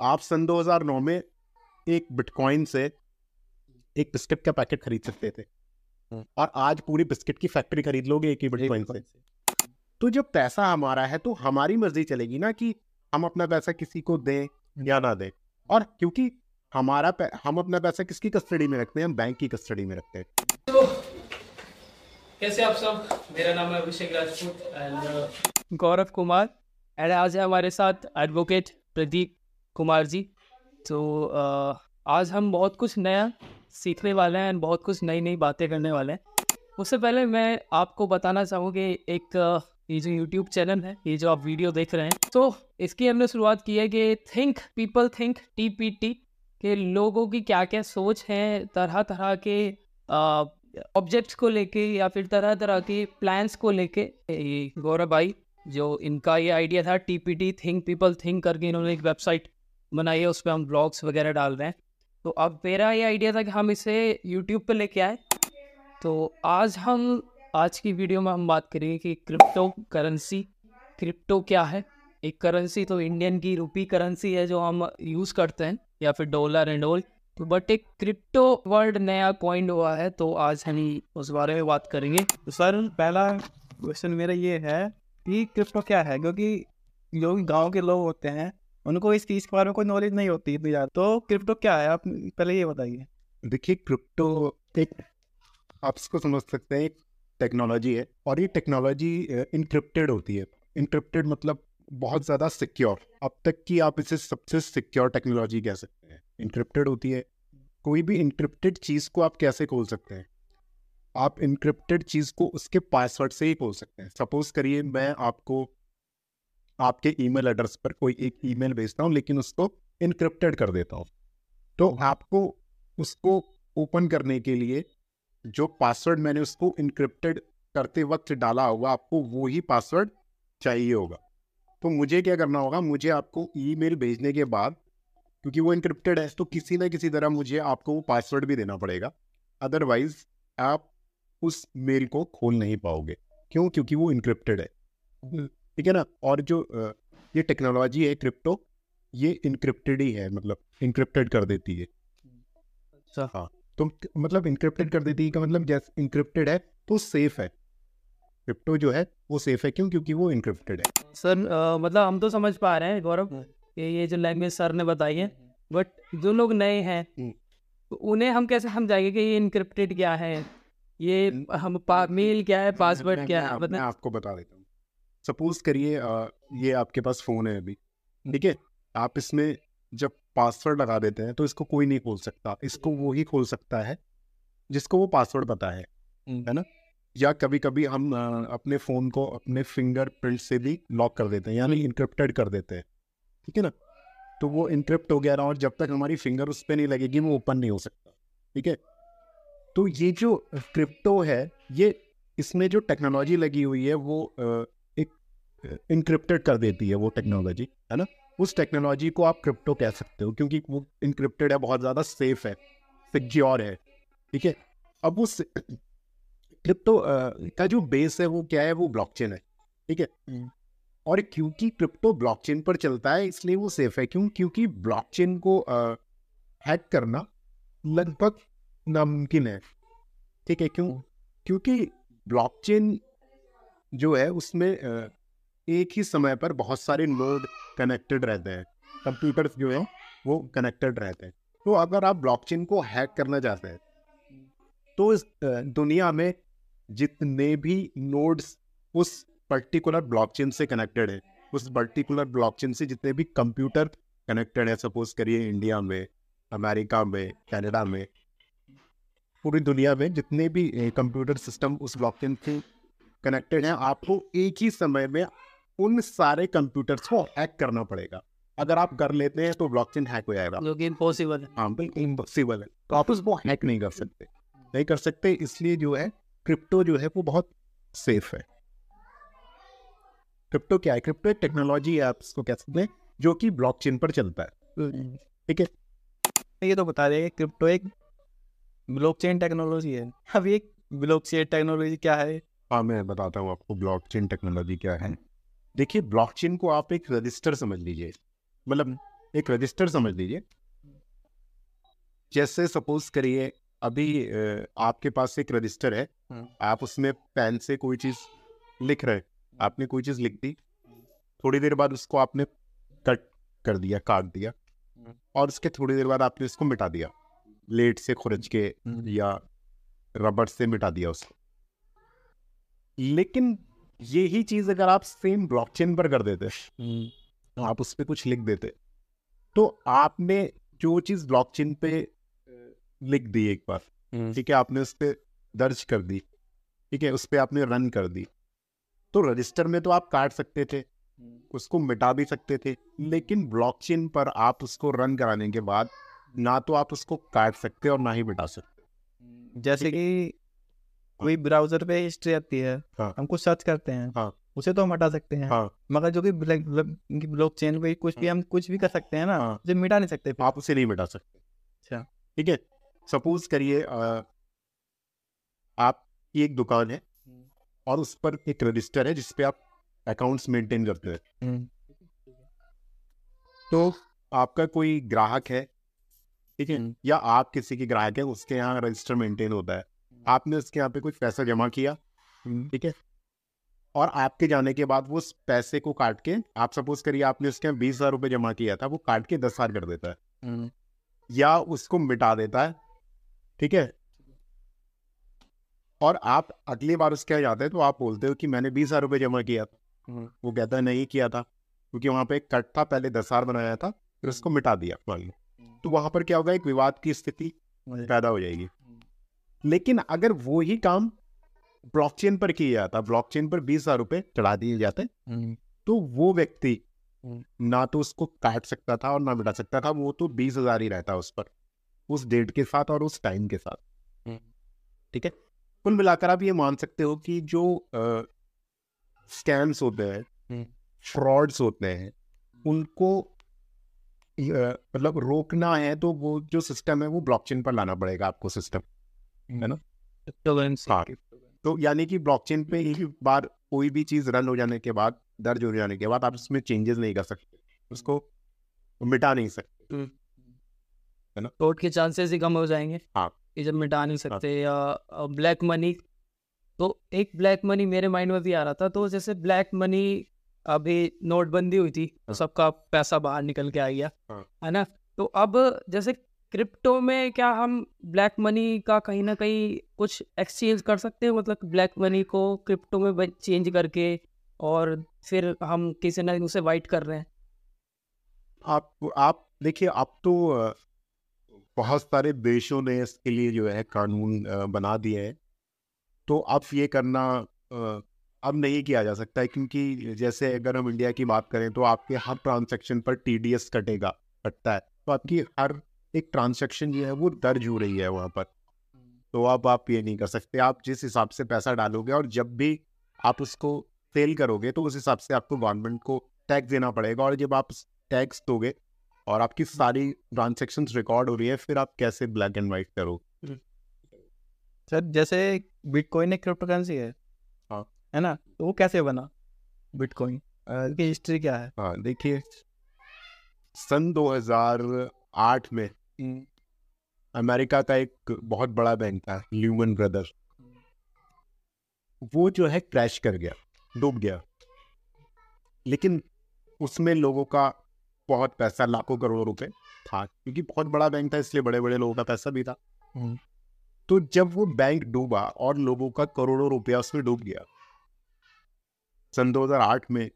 आप सन 2009 में एक बिटकॉइन से एक बिस्किट का पैकेट खरीद सकते थे। हम्म। और आज पूरी बिस्किट की फैक्ट्री खरीद लोगे एक ही बिटकॉइन से। तो जब पैसा हमारा है तो हमारी मर्ज़ी चलेगी ना कि हम अपना पैसा किसी को दें या ना दें। और क्योंकि हमारा हम अपना पैसा किसकी कस्टडी में रखते हैं? हम बैंक की कस्टडी में रखते हैं। तो कैसे आप सब? मेरा नाम है अभिषेक राजपूत एंड गौरव कुमार एंड आज है हमारे साथ एडवोकेट प्रदीप। कुमार जी तो आज हम बहुत कुछ नया सीखने वाले हैं बहुत कुछ नई नई बातें करने वाले हैं। उससे पहले मैं आपको बताना चाहूँगी एक uh, ये जो यूट्यूब चैनल है ये जो आप वीडियो देख रहे हैं तो इसकी हमने शुरुआत की है कि think people think T P T के लोगों की क्या क्या सोच है तरह तरह के ऑब्जेक्ट्स को लेके या फिर तरह तरह के प्लान्स को लेके। गौरव भाई जो इनका ये आइडिया था T P T think people think करके इन्होंने एक वेबसाइट बनाई है उस पर हम ब्लॉग्स वगैरह डाल रहे हैं। तो अब मेरा ये आइडिया था कि हम इसे यूट्यूब पर लेके आए। तो आज हम, आज की वीडियो में हम बात करेंगे कि क्रिप्टो करेंसी क्रिप्टो क्या है? एक करेंसी तो इंडियन की रुपी करेंसी है जो हम यूज़ करते हैं, या फिर डॉलर एंड ऑल तो बट एक क्रिप्टो वर्ड नया कॉइन हुआ है तो आज हम उस बारे में बात करेंगे। तो सर, पहला क्वेश्चन मेरा ये है कि क्रिप्टो क्या है? क्योंकि जो गाँव के लोग होते हैं उनको इस चीज़ के बारे में कोई नॉलेज नहीं होती इतनी ज़्यादा। तो क्रिप्टो क्या है? आप पहले ये बताइए। देखिए क्रिप्टो एक आप इसको समझ सकते हैं टेक्नोलॉजी है और ये टेक्नोलॉजी इनक्रिप्टेड होती है। इनक्रिप्टेड मतलब बहुत ज़्यादा सिक्योर अब तक की आप इसे सबसे सिक्योर टेक्नोलॉजी कह सकते हैं। इनक्रिप्टेड होती है। कोई भी इनक्रिप्टेड चीज़ को आप कैसे खोल सकते हैं? आप इनक्रिप्टेड चीज़ को उसके पासवर्ड से ही खोल सकते हैं। सपोज़ करिए मैं आपको आपके ईमेल एड्रेस पर कोई एक ईमेल भेजता हूँ, लेकिन उसको इनक्रिप्टेड कर देता हूँ। तो आपको उसको ओपन करने के लिए जो पासवर्ड मैंने उसको इनक्रिप्टेड करते वक्त डाला होगा, आपको वो ही पासवर्ड चाहिए होगा। तो मुझे क्या करना होगा, मुझे आपको ईमेल भेजने के बाद, क्योंकि वो इनक्रिप्टेड है तो किसी ना किसी तरह मुझे आपको वो पासवर्ड भी देना पड़ेगा। अदरवाइज़ आप उस मेल को खोल नहीं पाओगे। क्यों? क्योंकि वो इनक्रिप्टेड है। ठीक है ना? और जो ये टेक्नोलॉजी है क्रिप्टो ये इनक्रिप्टेड ही है मतलब इनक्रिप्टेड कर देती है। अच्छा। हाँ तो मतलब इनक्रिप्टेड कर देती है का मतलब जैसे इनक्रिप्टेड है तो सेफ़ है। क्रिप्टो जो है वो सेफ़ है क्यों? क्योंकि वो इनक्रिप्टेड है। सर अ, मतलब हम तो समझ पा रहे हैं गौरव हम्म। कि ये जो लैंग्वेज सर ने बताई है बट जो लोग नए हैं हम्म। तो उन्हें हम कैसे समझाएँगे कि ये इनक्रिप्टेड क्या है? ये हम मेल क्या है पासवर्ड क्या है? मैं आपको बता देता सपोज़ करिए ये आपके पास फ़ोन है अभी ठीक है? आप इसमें जब पासवर्ड लगा देते हैं तो इसको कोई नहीं खोल सकता। इसको वो ही खोल सकता है जिसको वो पासवर्ड पता है है। ना? या कभी कभी हम अपने फ़ोन को अपने फिंगरप्रिंट से भी लॉक कर देते हैं यानी इंक्रिप्टेड कर देते हैं ठीक है ना? तो वो इंक्रिप्ट हो गया और जब तक हमारी फिंगर उस पर नहीं लगेगी वो ओपन नहीं हो सकता ठीक है? तो ये जो क्रिप्टो है ये इसमें जो टेक्नोलॉजी लगी हुई है वो एक इनक्रिप्टेड कर देती है वो टेक्नोलॉजी है ना? उस टेक्नोलॉजी को आप क्रिप्टो कह सकते हो क्योंकि वो इनक्रिप्टेड है बहुत ज़्यादा सेफ़ है सिक्योर है ठीक है? अब उस क्रिप्टो का जो बेस है वो क्या है? वो ब्लॉकचेन है ठीक है? और क्योंकि क्रिप्टो ब्लॉकचेन पर चलता है इसलिए वो सेफ़ है क्यों? क्योंकि ब्लॉकचेन को हैक करना लगभग नामुमकिन है ठीक है? क्यों? क्योंकि ब्लॉकचेन जो है उसमें एक ही समय पर बहुत सारे नोड कनेक्टेड रहते हैं। कंप्यूटर्स जो है, वो कनेक्टेड रहते हैं। तो अगर आप ब्लॉकचेन को हैक करना चाहते हैं तो इस दुनिया में जितने भी नोड्स उस पर्टिकुलर ब्लॉकचेन से कनेक्टेड है। उस पर्टिकुलर ब्लॉकचेन से जितने भी कंप्यूटर कनेक्टेड है सपोज़ करिए इंडिया में अमेरिका में कनाडा में, पूरी दुनिया में जितने भी कंप्यूटर सिस्टम उस ब्लॉकचेन से कनेक्टेड हैं, आपको एक ही समय में उन सारे कंप्यूटर्स को हैक करना पड़ेगा। अगर आप कर लेते हैं तो ब्लॉकचेन हैक हो जाएगा। जो कि इम्पॉसिबल है। हाँ बिल्कुल इम्पॉसिबल है। तो आप उसको हैक नहीं कर सकते। नहीं कर सकते इसलिए जो है क्रिप्टो जो है वो बहुत सेफ़ है। क्रिप्टो क्या है? क्रिप्टो एक टेक्नोलॉजी है आप इसको कह सकते हैं जो कि ब्लॉकचेन पर चलता है। ठीक है? ये तो बता दें क्रिप्टो एक ब्लॉकचेन टेक्नोलॉजी है। अब ये ब्लॉकचेन टेक्नोलॉजी क्या है? हाँ मैं बताता हूँ आपको ब्लॉकचेन टेक्नोलॉजी क्या है। देखिए ब्लॉकचेन को आप एक रजिस्टर समझ लीजिए। मतलब एक रजिस्टर समझ लीजिए। जैसे सपोज़ करिए अभी आपके पास एक रजिस्टर है। हम्म। आप उसमें पेन से कोई चीज़ लिख रहे आपने कोई चीज़ लिख दी। थोड़ी देर बाद उसको आपने कट कर दिया काट दिया। हम्म। और उसके थोड़ी देर बाद आपने उसको मिटा दिया। लेट से खुरच के हम्म। या रबड़ से मिटा दिया उसको। लेकिन यही चीज़ अगर आप सेम ब्लॉकचेन पर कर देते आप उस पर कुछ लिख देते। तो आपने जो चीज़ ब्लॉकचेन पे लिख दी एक बार ठीक है आपने उस पर दर्ज कर दी ठीक है उस पर आपने रन कर दी तो रजिस्टर में तो आप काट सकते थे उसको मिटा भी सकते थे लेकिन ब्लॉकचेन पर आप उसको रन कराने के बाद ना तो आप उसको काट सकते और ना ही मिटा सकते। जैसे कि कोई ब्राउज़र पे हिस्ट्री आती है हाँ। हम कुछ सर्च करते हैं हाँ। उसे तो हम हटा सकते हैं हाँ मगर जो कि ब्लॉक चेन पे कुछ भी हम कुछ भी कर सकते हैं ना हाँ। उसे मिटा नहीं सकते आप उसे नहीं मिटा सकते अच्छा। ठीक है सपोज़ करिए आपकी एक दुकान है और उस पर एक रजिस्टर है जिसपे आप अकाउंट्स मेंटेन करते हैं हम्म, तो आपका कोई ग्राहक है ठीक है हम्म। या आप किसी की ग्राहक है उसके यहाँ रजिस्टर मेंटेन होता है आपने उसके यहाँ पे कोई पैसा जमा किया हम्म, ठीक है? और आपके जाने के बाद वो उस पैसे को काट के आप सपोज़ करिए आपने उसके यहाँ बीस हज़ार रुपये जमा किया था वो काट के दस हज़ार कर देता है। हम्म, या उसको मिटा देता है ठीक है? और आप अगली बार उसके यहाँ जाते हैं तो आप बोलते हो कि मैंने बीस हज़ार रुपये जमा किया था। हम्म, वो कहता नहीं किया था। क्योंकि वहाँ पे एक कट था पहले दस हज़ार बनाया था फिर उसको मिटा दिया मान लो। तो वहाँ पर क्या होगा एक विवाद की स्थिति पैदा हो जाएगी। लेकिन अगर वो ही काम ब्लॉकचेन पर किया जाता ब्लॉकचेन पर बीस हज़ार रुपए चढ़ा दिए जाते हम्म, तो वो व्यक्ति हम्म। ना तो उसको काट सकता था और ना मिटा सकता था वो तो बीस हज़ार ही रहता उस पर उस डेट के साथ और उस टाइम के साथ हम्म। ठीक है कुल मिलाकर आप ये मान सकते हो कि जो स्कैम्स होते हैं। फ्रॉड्स होते हैं उनको मतलब रोकना है तो वो जो सिस्टम है वो ब्लॉकचेन पर लाना पड़ेगा आपको सिस्टम है ना? हाँ। तो यानी कि ब्लॉकचेन पे एक बार कोई भी चीज़ रन हो जाने के बाद दर्ज हो जाने के बाद आप उसमें चेंजेस नहीं कर सकते। उसको मिटा नहीं सकते। है ना? फ्रॉड के चांसेस ही कम हो जाएँगे हाँ। कि जब मिटा नहीं सकते या ब्लैक मनी तो एक ब्लैक मनी मेरे माइंड में भी आ रहा था तो जैसे ब्लैक मनी अभी नोटबंदी हुई थी हाँ। सबका पैसा बाहर निकल के आ गया हाँ। है ना? तो अब जैसे क्रिप्टो में क्या हम ब्लैक मनी का कहीं ना कहीं कुछ एक्सचेंज कर सकते हैं? मतलब ब्लैक मनी को क्रिप्टो में चेंज करके और फिर हम किसी ना उसे वाइट कर रहे हैं। आप आप, देखिए आप तो बहुत सारे देशों ने इसके लिए जो है कानून बना दिए हैं। तो अब ये करना अब नहीं किया जा सकता है क्योंकि जैसे अगर हम इंडिया की बात करें तो आपके हर ट्रांजैक्शन पर टीडीएस कटेगा, कटता है। तो आपकी हर एक ट्रांजैक्शन जो है वो दर्ज हो रही है वहाँ पर। तो अब आप ये नहीं कर सकते। आप जिस हिसाब से पैसा डालोगे और जब भी आप उसको सेल करोगे तो उस हिसाब से आपको गवर्नमेंट को टैक्स देना पड़ेगा और जब आप टैक्स दोगे और आपकी सारी ट्रांजेक्शन रिकॉर्ड हो रही है फिर आप कैसे ब्लैक एंड व्हाइट करोगे? सर जैसे बिटकॉइन एक क्रिप्टो करेंसी है। हाँ। है ना? तो वो कैसे बना बिटकॉइन? इसकी हिस्ट्री क्या है? हाँ देखिए सन 2008 में अमेरिका का एक बहुत बड़ा बैंक था ल्यूमन ब्रदर वो जो है क्रैश कर गया डूब गया। लेकिन उसमें लोगों का बहुत पैसा लाखों करोड़ों रुपए था क्योंकि बहुत बड़ा बैंक था इसलिए बड़े बड़े लोगों का पैसा भी था। हम्म। तो जब वो बैंक डूबा और लोगों का करोड़ों रुपया उसमें डूब गया सन 2008 में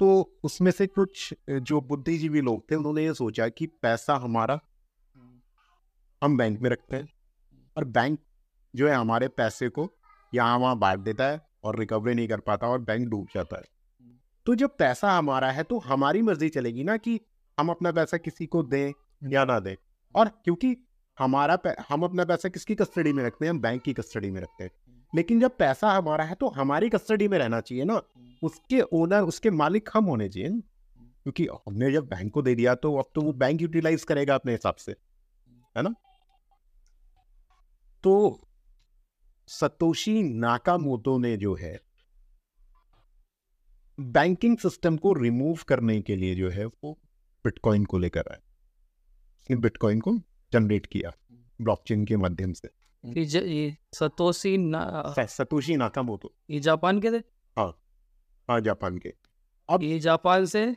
तो उसमें से कुछ जो बुद्धिजीवी लोग थे, उन्होंने ये सोचा कि पैसा हमारा हम बैंक में रखते हैं और बैंक जो है हमारे पैसे को यहाँ वहाँ बांट देता है और रिकवरी नहीं कर पाता और बैंक डूब जाता है। तो जब पैसा हमारा है तो हमारी मर्ज़ी चलेगी ना कि हम अपना पैसा किसी को दें या ना दें। और क्योंकि हमारा हम अपना पैसा किसकी कस्टडी में रखते हैं? हम बैंक की कस्टडी में रखते हैं। लेकिन जब पैसा हमारा है तो हमारी कस्टडी में रहना चाहिए ना। उसके ओनर उसके मालिक हम होने चाहिए। क्योंकि हमने जब बैंक को दे दिया तो अब तो वो बैंक यूटिलाइज करेगा अपने हिसाब से है ना? तो सतोशी नाकामोटो ने जो है बैंकिंग सिस्टम को रिमूव करने के लिए जो है वो बिटकॉइन को लेकर आया। उसने बिटकॉइन को जनरेट किया? ब्लॉकचेन के माध्यम से। ये सतोशी ना सतोशी नाकामोटो। ये जापान के थे? हाँ। जापान के। अब- ये जापान से?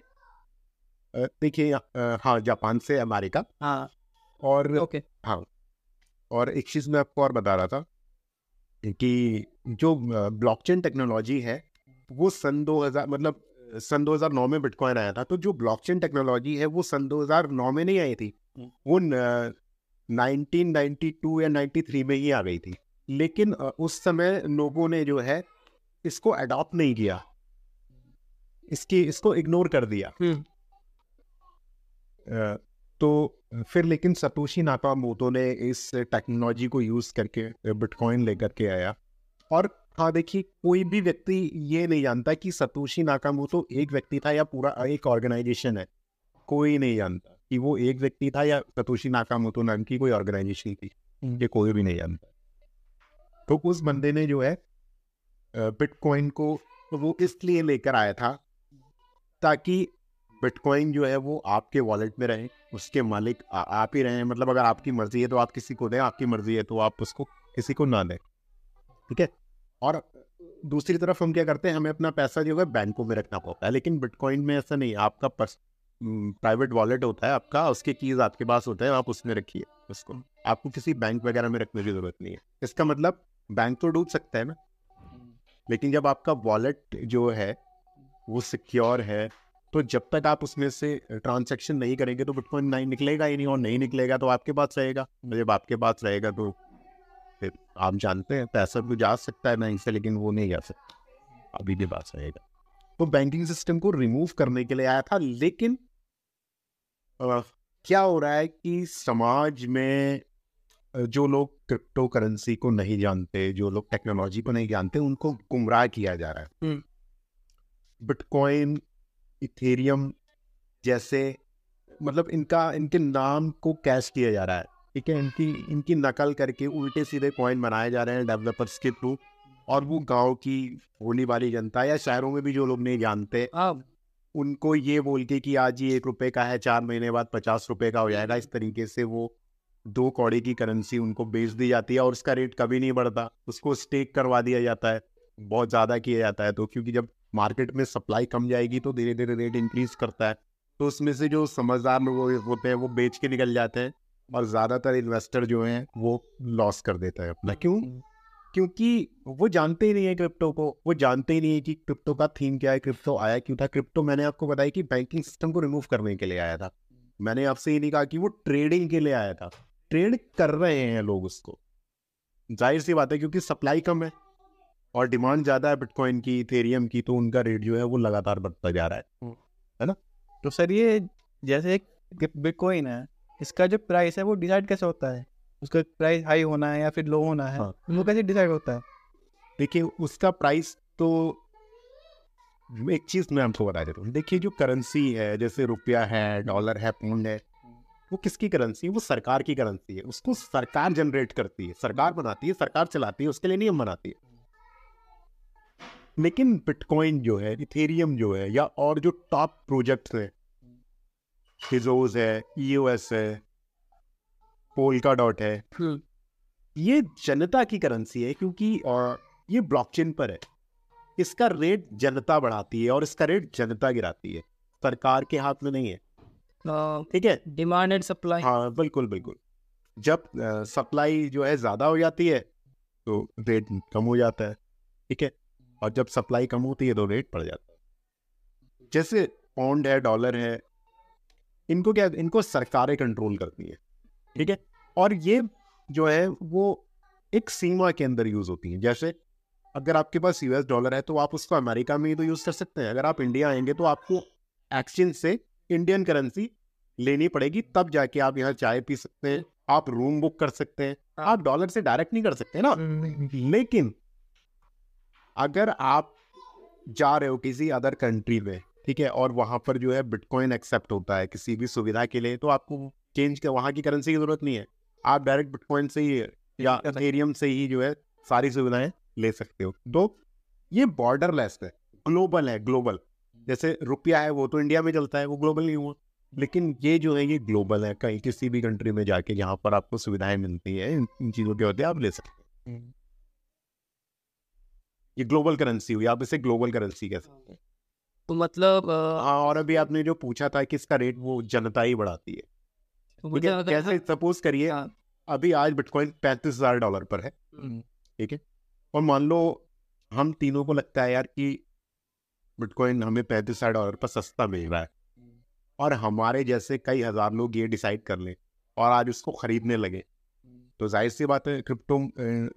देखिए हाँ जापान से अमेरिका। हाँ। और ओके। हाँ और एक चीज़ मैं आपको और बता रहा था कि जो ब्लॉकचेन टेक्नोलॉजी है वो सन 2000 मतलब सन 2009 में बिटकॉइन आया था तो जो ब्लॉकचेन टेक्नोलॉजी है वो सन 2009 में नहीं आई थी। हम्म। वो न- 1992 या 93 में ही आ गई थी। लेकिन उस समय लोगों ने जो है इसको अडॉप्ट नहीं किया। इसकी इसको इग्नोर कर दिया। हम्म। तो फिर लेकिन सतोशी नाकामोटो ने इस टेक्नोलॉजी को यूज़ करके बिटकॉइन लेकर के आया। और हाँ देखिए कोई भी व्यक्ति ये नहीं जानता कि सतोशी नाकामोटो एक व्यक्ति था या पूरा एक ऑर्गेनाइजेशन है। कोई नहीं जानता कि वो एक व्यक्ति था या सतोशी नाकामोटो नाम की कोई ऑर्गेनाइजेशन थी। ये कोई भी नहीं जानता। तो उस बंदे ने जो है बिटकॉइन को वो इसलिए लेकर आया था ताकि बिटकॉइन जो है वो आपके वॉलेट में रहे उसके मालिक आ, आप ही रहे। मतलब अगर आपकी मर्ज़ी है तो आप किसी को दें आपकी मर्ज़ी है तो आप उसको किसी को ना दें। ठीक है? और दूसरी तरफ़ हम क्या करते हैं हमें अपना पैसा जो है बैंकों में रखना पड़ता है लेकिन बिटकॉइन में ऐसा नहीं आपका पर्स प्राइवेट वॉलेट होता है आपका उसके कीज आपके पास होते हैं आप उसमें रखिए उसको। आपको किसी बैंक वगैरह में रखने की ज़रूरत नहीं है। इसका मतलब बैंक तो डूब सकता है ना लेकिन जब आपका वॉलेट जो है वो सिक्योर है। तो जब तक आप उसमें से ट्रांजैक्शन नहीं करेंगे तो बिटकॉइन नहीं निकलेगा ही नहीं और नहीं निकलेगा तो आपके पास रहेगा। जब आपके पास रहेगा तो फिर आप जानते हैं पैसा तो जा सकता है बैंक से लेकिन वो नहीं जा सकता। अभी भी पास रहेगा। तो बैंकिंग सिस्टम को रिमूव करने के लिए आया था लेकिन अ, क्या हो रहा है कि समाज में जो लोग क्रिप्टो करेंसी को नहीं जानते जो लोग टेक्नोलॉजी को नहीं जानते उनको गुमराह किया जा रहा है। हम्म। बिटकॉइन इथेरियम जैसे मतलब इनका इनके नाम को कैश किया जा रहा है ठीक है? इनकी इनकी नकल करके उल्टे सीधे कॉइन बनाए जा रहे हैं डेवलपर्स के थ्रू और वो गाँव की होली वाली जनता या शहरों में भी जो लोग नहीं जानते हाँ। उनको ये बोल के कि आज ये एक रुपए का है चार महीने बाद पचास रुपए का हो जाएगा इस तरीके से वो दो कौड़े की करेंसी उनको बेच दी जाती है और उसका रेट कभी नहीं बढ़ता उसको स्टेक करवा दिया जाता है बहुत ज़्यादा किया जाता है तो क्योंकि जब मार्केट में सप्लाई कम जाएगी तो धीरे धीरे रेट इंक्रीज करता है। तो उसमें से जो समझदार लोग होते हैं वो बेच के निकल जाते हैं और ज़्यादातर इन्वेस्टर जो हैं वो लॉस कर देता है अपना। क्यों? क्योंकि वो जानते ही नहीं है क्रिप्टो को वो जानते ही नहीं है कि क्रिप्टो का थीम क्या है क्रिप्टो आया क्यों था। क्रिप्टो मैंने आपको बताया कि बैंकिंग सिस्टम को रिमूव करने के लिए आया था। मैंने आपसे ये नहीं कहा कि वो ट्रेडिंग के लिए आया था। ट्रेड कर रहे हैं लोग उसको। ज़ाहिर सी बात है क्योंकि सप्लाई कम है। और डिमांड ज़्यादा है बिटकॉइन की इथेरियम की तो उनका रेट जो है वो लगातार बढ़ता जा रहा है। है ना? तो सर ये जैसे एक बिटकॉइन है इसका जो प्राइस है वो डिसाइड कैसे होता है? उसका प्राइस हाई होना है या फिर लो होना है? हाँ। वो कैसे डिसाइड होता है? देखिए उसका प्राइस तो एक चीज़ मैं आपको बता देता हूँ। देखिए जो करेंसी है जैसे रुपया है डॉलर है पाउंड है वो किसकी करेंसी? है वो सरकार की करेंसी है। उसको सरकार जनरेट करती है। सरकार बनाती है सरकार चलाती है उसके लिए नियम बनाती है। लेकिन बिटकॉइन जो है इथेरियम जो है या और जो टॉप प्रोजेक्ट्स हैं हिजोज है ईओएस है पोलका डॉट है ये जनता की करेंसी है क्योंकि और ये ब्लॉकचेन पर है। इसका रेट जनता बढ़ाती है और इसका रेट जनता गिराती है। सरकार के हाथ में नहीं है। ठीक है? डिमांड एंड सप्लाई हाँ बिल्कुल बिल्कुल। जब सप्लाई जो है ज़्यादा हो जाती है तो रेट कम हो जाता है। ठीक है? और जब सप्लाई कम होती है तो रेट बढ़ जाता है। जैसे पाउंड है डॉलर है इनको क्या इनको सरकारें कंट्रोल करती है ठीक है? और ये जो है वो एक सीमा के अंदर यूज़ होती है। जैसे अगर आपके पास यूएस डॉलर है तो आप उसको अमेरिका में ही तो यूज़ कर सकते हैं। अगर आप इंडिया आएँगे तो आपको एक्सचेंज से इंडियन करेंसी लेनी पड़ेगी। तब जाके आप यहाँ चाय पी सकते हैं आप रूम बुक कर सकते हैं। आप डॉलर से डायरेक्ट नहीं कर सकते ना। लेकिन अगर आप जा रहे हो किसी अदर कंट्री में ठीक है और वहाँ पर जो है बिटकॉइन एक्सेप्ट होता है किसी भी सुविधा के लिए तो आपको चेंज के वहाँ की करेंसी की ज़रूरत नहीं है। आप डायरेक्ट बिटकॉइन से ही या एथेरियम से ही जो है सारी सुविधाएँ ले सकते हो। तो ये बॉर्डरलेस है ग्लोबल है ग्लोबल जैसे रुपया है वो तो इंडिया में चलता है वो ग्लोबल नहीं हुआ। लेकिन ये जो है ये ग्लोबल है कहीं किसी भी कंट्री में जाके जहाँ पर आपको सुविधाएँ मिलती है इन चीज़ों के होते हैं आप ले सकते हैं। ये ग्लोबल करेंसी हुई आप इसे ग्लोबल करेंसी कह सकते हैं। तो मतलब हाँ और अभी आपने जो पूछा था कि इसका रेट वो जनता ही बढ़ाती है। तो है कैसे सपोज़ करिए हाँ। अभी आज बिटकॉइन पैंतीस हज़ार डॉलर पर है। हम्म, ठीक है और मान लो हम तीनों को लगता है यार कि बिटकॉइन हमें पैंतीस हज़ार डॉलर पर सस्ता मिल रहा है। और हमारे जैसे कई हज़ार लोग ये डिसाइड कर लें और आज उसको खरीदने लगे। तो ज़ाहिर सी बात है क्रिप्टो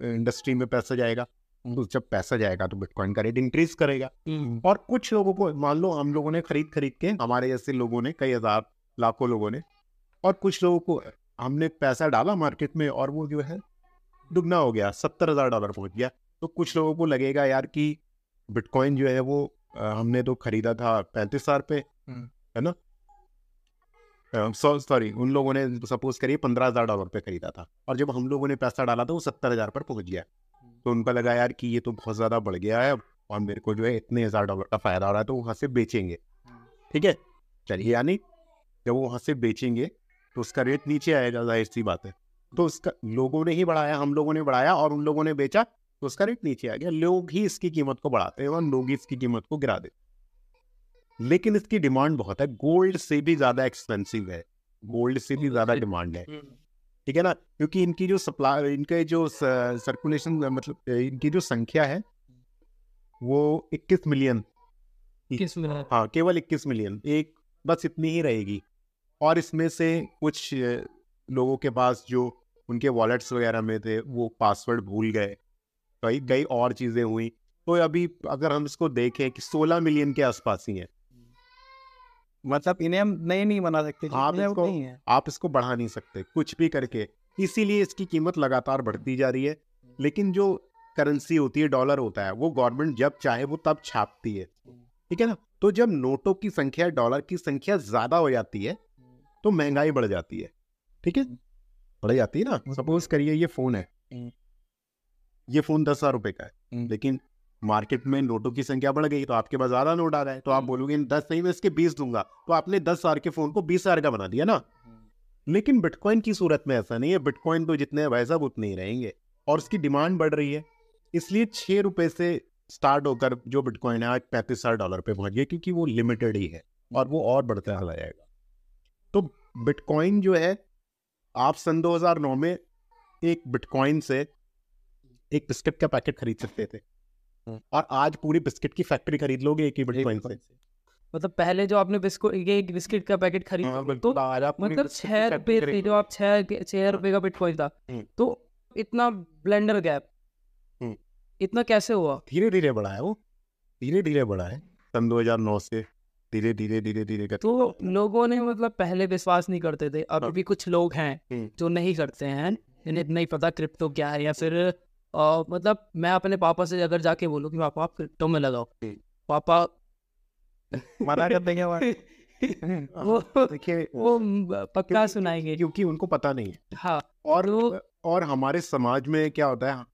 इंडस्ट्री में पैसा जाएगा। तो जब पैसा जाएगा तो बिटकॉइन का रेट इंक्रीज करेगा। हम्म, और कुछ लोगों को मान लो हम लोगों ने खरीद खरीद के हमारे जैसे लोगों ने कई हज़ार लाखों लोगों ने और कुछ लोगों को हमने पैसा डाला मार्केट में और वो जो है दुगना हो गया सत्तर हज़ार डॉलर पहुँच गया। तो कुछ लोगों को लगेगा यार कि बिटकॉइन जो है वो हमने तो खरीदा था पैंतीस हज़ार पे हम्म। है ना? सॉरी उन लोगों ने सपोज़ करिए पंद्रह हज़ार डॉलर पे खरीदा था। और जब हम लोगों ने पैसा डाला था वो सत्तर हज़ार पर पहुँच गया। तो उनको लगा यार कि ये तो बहुत ज़्यादा बढ़ गया है और मेरे को जो है इतने हज़ार डॉलर का फ़ायदा हो रहा है तो वहाँ से बेचेंगे। ठीक है? चलिए यानी जब वो वहाँ से बेचेंगे तो उसका रेट नीचे आएगा ज़ाहिर सी बात है। तो उसका लोगों ने ही बढ़ाया हम लोगों ने बढ़ाया और उन लोगों ने बेचा तो उसका रेट नीचे आ गया। लोग ही इसकी कीमत को बढ़ाते हैं और लोग ही इसकी कीमत को गिरा देते लेकिन इसकी डिमांड बहुत है। गोल्ड से भी ज़्यादा एक्सपेंसिव है। गोल्ड से भी ज़्यादा डिमांड है। हम्म, ठीक है ना? क्योंकि इनकी जो सप्लाई इनके जो सर्कुलेशन मतलब इनकी जो संख्या है वो 21 मिलियन किसमें है? हाँ केवल 21 मिलियन एक बस इतनी ही रहेगी। और इसमें से कुछ लोगों के पास जो उनके वॉलेट्स वगैरह में थे वो पासवर्ड भूल गए। कई कई और चीज़ें हुई। तो अभी अगर हम इसको देखें कि 16 मिलियन के आसपास ही है मतलब इन्हें हम नए नहीं बना सकते वो इसको- नहीं है। आप इसको बढ़ा नहीं सकते कुछ भी करके। इसीलिए इसकी कीमत लगातार बढ़ती जा रही है। लेकिन जो करेंसी होती है डॉलर होता है वो गवर्नमेंट जब चाहे वो तब छापती है। ठीक है ना? तो जब नोटों की संख्या डॉलर की संख्या ज़्यादा हो जाती है तो महँगाई बढ़ जाती है। ठीक है? बढ़ जाती है ना? सपोज़ करिए ये फ़ोन है। हम्म। ये फ़ोन दस हज़ार रुपए का है। हम्म। लेकिन मार्केट में नोटों की संख्या बढ़ गई तो आपके पास ज़्यादा नोट आ रहा है। तो आप बोलोगे दस नहीं मैं इसके बीस दूँगा। तो आपने दस हज़ार के फ़ोन को बीस हज़ार का बना दिया ना। लेकिन बिटकॉइन की सूरत में ऐसा नहीं है। बिटकॉइन तो जितने भाई साहब उतने ही रहेंगे। और उसकी डिमांड बढ़ रही है। इसलिए छह रुपए से स्टार्ट होकर जो बिटकॉइन है आज पैंतीस हज़ार डॉलर पे पहुँच गया क्योंकि वो लिमिटेड ही है और वो और बढ़ता चला जाएगा। तो बिटकॉइन जो है आप सन 2009 में एक बिटकॉइन से एक बिस्किट का पैकेट खरीद सकते थे। हम्म। और आज पूरी बिस्किट की फैक्ट्री खरीद लोगे एक ही बिटकॉइन से? मतलब पहले जो आपने बिस्कुट ये एक बिस्किट का पैकेट हाँ, खरीदा तो आज आप मतलब छह रुपए जो आप छह छह रुपए का बिटकॉइन था। हम्म। तो इतना ब्लेंडर गैप हम्म। इतना कैसे हुआ? धीरे धीरे बढ़ा है वो। धीरे धीरे बढ़ा है। सन 2009 से धीरे धीरे धीरे धीरे तो लोगों ने मतलब पहले विश्वास नहीं करते थे। अभी हाँ। भी कुछ लोग हैं हम्म। जो नहीं करते हैं। इन्हें नहीं पता क्रिप्टो क्या है या फिर अ, मतलब मैं अपने पापा से अगर जाके बोलूँ कि पापा आप क्रिप्टो में लगाओ। हम्म। पापा मना कर देंगे वो वो देखिए वो पक्का सुनाएँगे। क्योंकि उनको पता नहीं है। हाँ और तो- और हमारे समाज में क्या होता है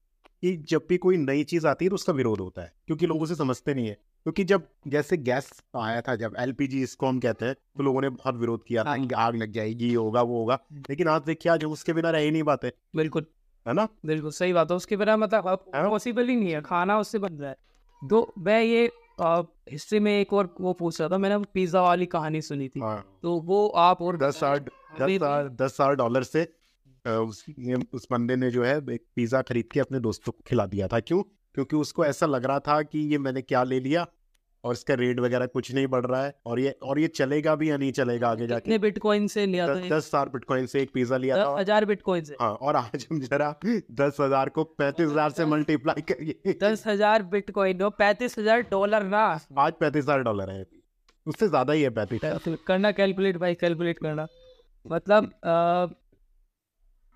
कि जब भी कोई नई चीज़ आती है तो उसका विरोध होता है क्योंकि लोग उसे समझते नहीं है। क्योंकि जब जैसे गैस आया था जब एलपीजी इसको हम कहते हैं तो लोगों ने बहुत विरोध किया था हाँ। आग लग जाएगी ये होगा वो होगा। लेकिन आज देखिए आज उसके बिना रह ही नहीं पाते। बिल्कुल। है ना? बिल्कुल सही बात है। उसके बिना मतलब। पॉसिबल ही नहीं है। खाना उससे बन रहा है। तो मैं ये हिस्ट्री में एक और वो पूछ रहा था मैंने पिज्जा वाली कहानी सुनी थी। हाँ। तो वो आप और दस साठ दस हज़ार डॉलर से उस उस बंदे ने जो है एक पिज्जा खरीद के अपने दोस्तों को खिला दिया था। क्यों? क्योंकि उसको ऐसा लग रहा था कि ये मैंने क्या ले लिया? और इसका रेट वगैरह कुछ नहीं बढ़ रहा है और ये और ये चलेगा भी या नहीं चलेगा आगे जाके? कितने बिटकॉइन से लिया था दस दस हज़ार बिटकॉइन से एक पिज्जा लिया था। हज़ार बिटकॉइन से? हाँ और आज हम जरा दस हज़ार को पैंतीस हज़ार से मल्टीप्लाई करिए। दस हज़ार बिटकॉइन हो पैंतीस हज़ार डॉलर ना। आज पैंतीस हज़ार डॉलर है। उससे ज़्यादा ही है पैंतीस करना कैलकुलेट भाई कैलकुलेट करना। मतलब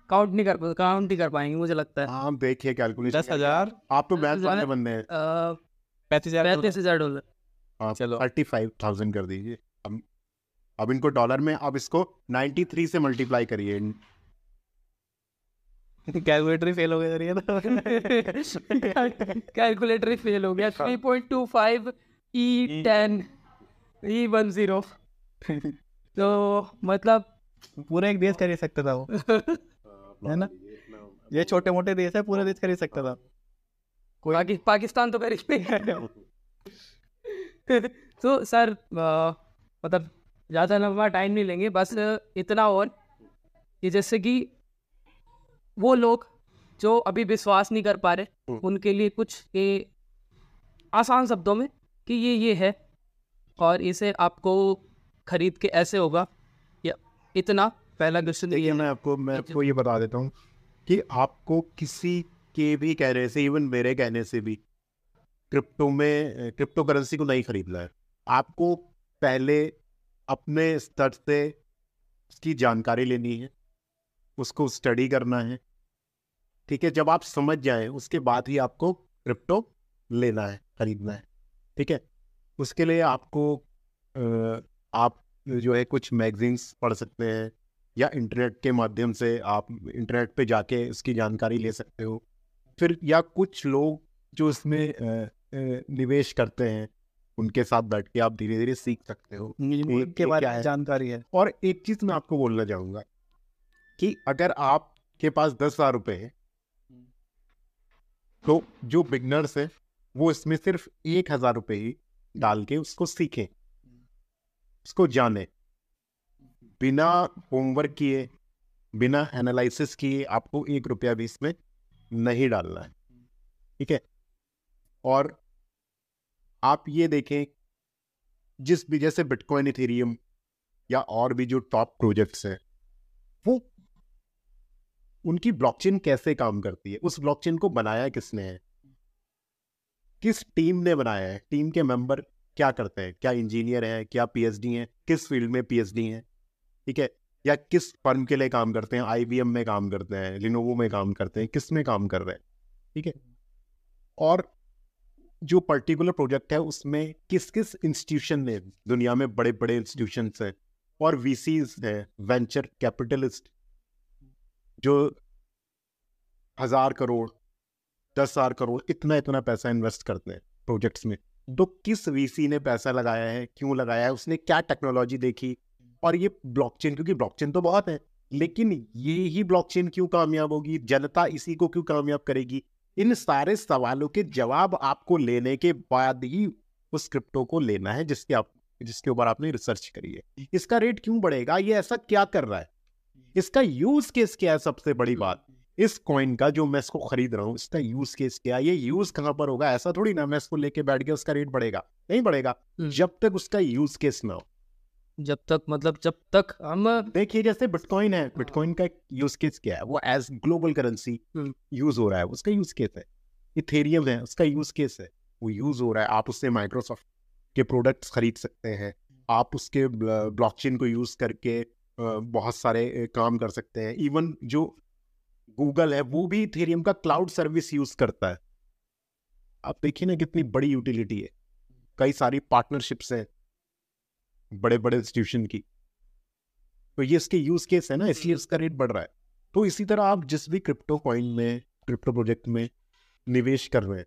काउंट नहीं कर काउंट नहीं कर पाएँगे मुझे लगता है। हाँ देखिए कैलकुलेशन दस हज़ार? आप तो मैथ हजार- वाले बंदे हैं। पैंतीस हज़ार पैंतीस हज़ार डॉलर आप चलो। थर्टी फाइव थाउज़ेंड कर दीजिए। अब अब इनको डॉलर में अब इसको नाइन्टी थ्री से मल्टीप्लाई करिए। कैलकुलेटर फेल हो गया तो। कैलकुलेटर फेल हो गया। Three point two five E ten E one zero तो मतलब पूरा एक देश खरीद सकता था वो। है ना? ये छोटे मोटे देश है पूरा देश खरीद सकता था। पाकि, पाकिस्तान तो खरीद नहीं तो सर मतलब ज़्यादा लंबा टाइम नहीं लेंगे बस इतना और कि जैसे कि वो लोग जो अभी विश्वास नहीं कर पा रहे हम्म। उनके लिए कुछ ये आसान शब्दों में कि ये ये है और इसे आपको खरीद के ऐसे होगा। या इतना पहला क्वेश्चन देखिए मैं आपको मैं आपको ये बता देता हूँ कि आपको किसी के भी कहने से इवन मेरे कहने से भी क्रिप्टो में क्रिप्टो करेंसी को नहीं खरीदना है। आपको पहले अपने स्तर से उसकी जानकारी लेनी है, उसको स्टडी करना है, ठीक है? जब आप समझ जाए, उसके बाद ही आपको क्रिप्टो लेना है, खरीदना है, ठीक है? उसके लिए आपको आप जो है कुछ मैगजीन्स पढ़ सकते हैं या इंटरनेट के माध्यम से आप इंटरनेट पे जाके उसकी जानकारी ले सकते हो। फिर या कुछ लोग जो इसमें निवेश करते हैं उनके साथ बैठ के आप धीरे धीरे सीख सकते हो। के बारे में जानकारी है। और एक चीज़ मैं आपको बोलना चाहूँगा कि अगर आपके पास दस हज़ार रुपए है तो जो बिगनर्स है वो इसमें सिर्फ़ एक हज़ार रुपए ही डाल के उसको सीखें उसको जाने। बिना होमवर्क किए बिना एनालिसिस किए आपको एक रुपया भी इसमें नहीं डालना है। ठीक है? और आप ये देखें, जिस भी, जैसे बिटकॉइन इथेरियम या और भी जो टॉप प्रोजेक्ट्स हैं, वो उनकी ब्लॉकचेन कैसे काम करती है? उस ब्लॉकचेन को बनाया किसने है? किस टीम ने बनाया है? टीम के मेंबर क्या करते हैं? क्या इंजीनियर हैं? क्या पीएचडी हैं? किस फ़ील्ड में पीएचडी हैं? ठीक है? या किस फर्म के लिए काम करते हैं? आईबीएम में काम करते हैं? लिनोवो में काम करते हैं? किसमें काम कर रहे हैं? ठीक है? और जो पर्टिकुलर प्रोजेक्ट है, उसमें किस किस इंस्टीट्यूशन ने दुनिया में बड़े बड़े इंस्टीट्यूशन हैं और वीसीज हैं वेंचर कैपिटलिस्ट जो हज़ार करोड़, दस हज़ार करोड़ इतना इतना पैसा इन्वेस्ट करते हैं प्रोजेक्ट्स में। तो किस वीसी ने पैसा लगाया है, क्यों लगाया है, उसने क्या टेक्नोलॉजी देखी? और ये ब्लॉकचेन क्योंकि ब्लॉकचेन तो बहुत है, लेकिन ये ही ब्लॉकचेन क्यों कामयाब होगी? जनता इसी को क्यों कामयाब करेगी? इन सारे सवालों के जवाब आपको लेने के बाद ही उस क्रिप्टो को लेना है जिसके आप जिसके ऊपर आपने रिसर्च करी है। इसका रेट क्यों बढ़ेगा? ये ऐसा क्या कर रहा है? इसका यूज़ केस क्या है सबसे बड़ी बात? इस कॉइन का जो मैं इसको खरीद रहा हूँ इसका यूज़ केस क्या है? ये यूज़ कहाँ पर होगा? ऐसा थोड़ी ना मैं इसको लेके बैठ गया उसका रेट बढ़ेगा नहीं बढ़ेगा। हम्म। जब तक उसका यूज़ केस ना हो जब तक मतलब जब तक हम देखिए जैसे बिटकॉइन है बिटकॉइन का यूज़ केस क्या है? वो एज ग्लोबल करेंसी। यूज़ हो रहा है उसका यूज़ केस है। इथेरियम है उसका यूज़ केस है वो यूज़ हो रहा है। आप उससे माइक्रोसॉफ्ट के प्रोडक्ट्स खरीद सकते हैं। आप उसके ब्लॉकचेन को यूज़ करके बहुत सारे काम कर सकते हैं। इवन जो गूगल है वो भी इथेरियम का क्लाउड सर्विस यूज़ करता है। आप देखिए ना कितनी बड़ी यूटिलिटी है। कई सारी पार्टनरशिप्स हैं। बड़े बड़े इंस्टीट्यूशन की। तो ये इसके यूज़ केस है ना इसलिए इसका रेट बढ़ रहा है। तो इसी तरह आप जिस भी क्रिप्टो कॉइन में क्रिप्टो प्रोजेक्ट में निवेश कर रहे हैं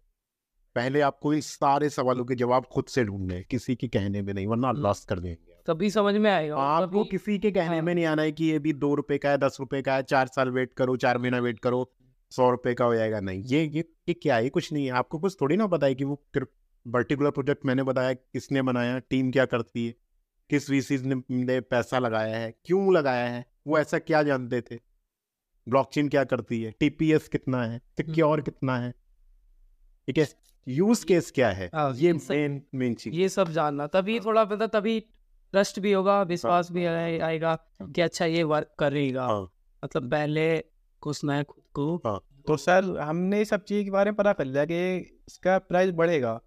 पहले आपको इन सारे सवालों के जवाब खुद से ढूँढने किसी के कहने में नहीं वरना लॉस कर देंगे। तभी समझ में आएगा आपको तभी- किसी के कहने हाँ। में नहीं आना है कि ये भी दो रुपए का है दस रुपए का है चार साल वेट करो चार महीना वेट करो सौ रुपए का हो जाएगा। नहीं ये ये ये क्या है? कुछ नहीं है। आपको कुछ थोड़ी ना पता है कि वो पर्टिकुलर प्रोजेक्ट मैंने बताया किसने बनाया टीम क्या करती है। किस वीसीज ने, ने पैसा लगाया है क्यों लगाया है वो ऐसा क्या जानते थे? ब्लॉकचेन क्या करती है? टीपीएस कितना है? सिक्योर कितना है? ठीक है यूज़ केस क्या है? हाँ, ये मेन मेन चीज़। ये सब जानना तभी थोड़ा पता तभी ट्रस्ट भी होगा विश्वास भी आए- आएगा कि अच्छा ये वर्क करेगा। हाँ। मतलब पहले कुछ मैं खुद को तो सर हमने सब चीज़ के बारे में पता कर लिया कि इसका प्राइस बढ़ेगा।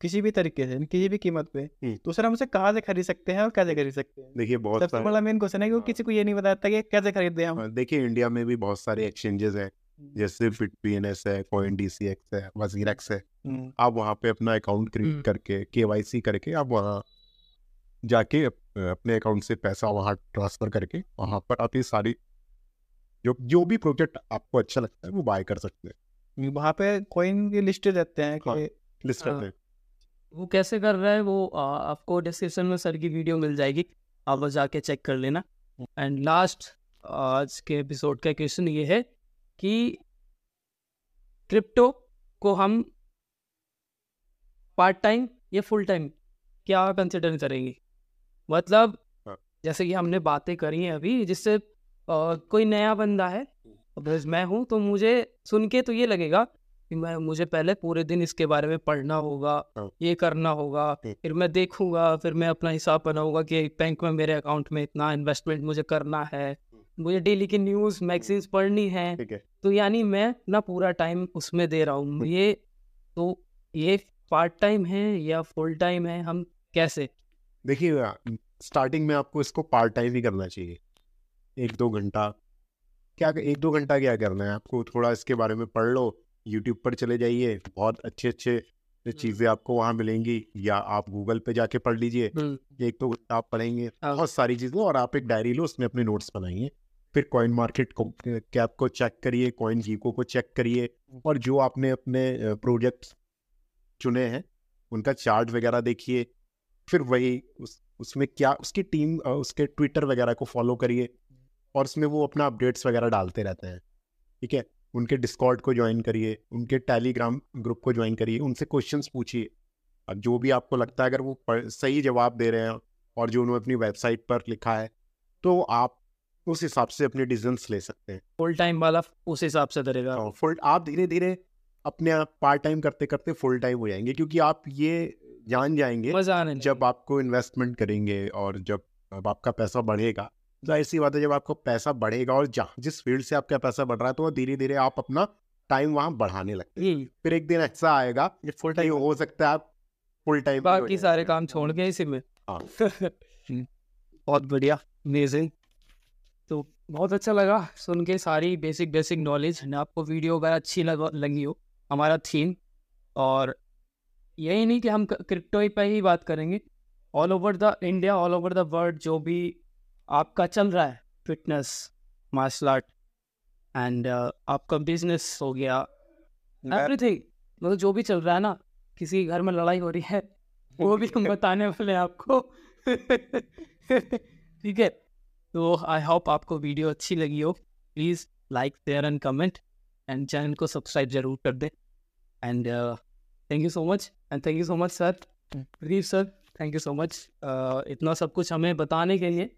किसी भी तरीके से किसी भी कीमत पे। तो सर हम उसे कहाँ से खरीद सकते हैं और कैसे खरीद सकते हैं देखिए बहुत सबसे बड़ा मेन क्वेश्चन है कि किसी को ये नहीं बताता कि कैसे खरीदते हैं हम हाँ, देखिए इंडिया में भी बहुत सारे एक्सचेंजेस हैं जैसे बिटपीएनएस है कॉइन डीसीएक्स है वजीरेक्स है हम्म, आप वहाँ पे अपना अकाउंट। क्रिएट करके केवाईसी करके आप वहाँ जाके अपने अकाउंट से पैसा वहाँ ट्रांसफ़र करके वहाँ पर आप ये सारी जो जो भी प्रोजेक्ट आपको अच्छा लगता है वो बाय कर सकते हैं वहाँ पे कॉइन के लिस्टेड रहते हैं हाँ। लिस्ट हाँ। रहते हैं वो कैसे कर रहा है वो आ, आपको डिस्क्रिप्शन में सर की वीडियो मिल जाएगी। आप बस जाके चेक कर लेना। एंड लास्ट आज के एपिसोड का क्वेश्चन ये है कि क्रिप्टो को हम पार्ट टाइम या फुल टाइम क्या कंसिडर करेंगे? मतलब हाँ। जैसे कि हमने बातें करी हैं अभी जिससे कोई नया बंदा है मैं हूँ तो मुझे सुन के तो ये लगेगा मैं मुझे पहले पूरे दिन इसके बारे में पढ़ना होगा हाँ। ये करना होगा हम्म। फिर मैं देखूँगा फिर मैं अपना हिसाब बनाऊँगा कि बैंक में मेरे अकाउंट में इतना इन्वेस्टमेंट मुझे करना है। मुझे डेली की न्यूज़ मैगजीन्स पढ़नी है। है। तो यानी मैं ना पूरा टाइम उसमें दे रहा हूँ। ये तो ये पार्ट टाइम है या फुल टाइम है? हम कैसे? देखिए स्टार्टिंग में आपको इसको पार्ट टाइम ही करना चाहिए। एक दो घंटा। क्या एक दो घंटा क्या करना है? आपको थोड़ा इसके बारे में पढ़ लो। यूट्यूब पर चले जाइए बहुत अच्छे अच्छे चीज़ें आपको वहाँ मिलेंगी या आप गूगल पे जाके पढ़ लीजिए एक तो आप पढ़ेंगे हाँ। बहुत सारी चीज़ें और आप एक डायरी लो उसमें अपने नोट्स बनाइए फिर कॉइन मार्केट को कैप को चेक करिए कॉइन जीको को चेक करिए और जो आपने अपने प्रोजेक्ट चुने हैं उनका चार्ट वगैरह देखिए फिर वही उस उसमें क्या उसकी टीम उसके ट्विटर वगैरह को फॉलो करिए और उसमें वो अपना अपडेट्स वगैरह डालते रहते हैं ठीक है? उनके डिस्कॉर्ड को ज्वाइन करिए उनके टेलीग्राम ग्रुप को ज्वाइन करिए उनसे क्वेश्चंस पूछिए। अब जो भी आपको लगता है अगर वो सही जवाब दे रहे हैं और जो उन्होंने अपनी वेबसाइट पर लिखा है तो आप उस हिसाब से अपने डिसीजंस ले सकते हैं। फुल टाइम वाला उस हिसाब से करेगा। फुल आप धीरे धीरे अपने आप पार्ट टाइम करते करते फुल टाइम हो जाएँगे क्योंकि आप ये जान जाएँगे जब आपको इन्वेस्टमेंट करेंगे और जब आपका पैसा बढ़ेगा। तो ऐसी बात है जब आपको पैसा बढ़ेगा और जहाँ जिस फ़ील्ड से आपका पैसा बढ़ रहा है तो धीरे धीरे आप अपना टाइम वहाँ बढ़ाने लगते हैं। फिर एक दिन ऐसा आएगा फुल कि हो सकता है आप फुल टाइम बाकी सारे काम छोड़ के इसी में। हाँ। बहुत बढ़िया अमेजिंग तो बहुत अच्छा लगा सुन के सारी बेसिक बेसिक नॉलेज आपको वीडियो अगर अच्छी लग लगी हो हमारा थीम और यही नहीं कि हम क्रिप्टो पर ही बात करेंगे। All over the India all over the world जो भी आपका चल रहा है फिटनेस मार्शल आर्ट एंड आपका बिज़नेस हो गया। एवरीथिंग मतलब जो भी चल रहा है ना किसी के घर में लड़ाई हो रही है वो भी हम बताने वाले हैं आपको। ठीक है तो आई होप आपको वीडियो अच्छी लगी हो। Please like share and comment and channel को सब्सक्राइब ज़रूर कर दें। And thank you so much and thank you so much sir Pradeep sir thank you so much इतना सब कुछ हमें बताने के लिए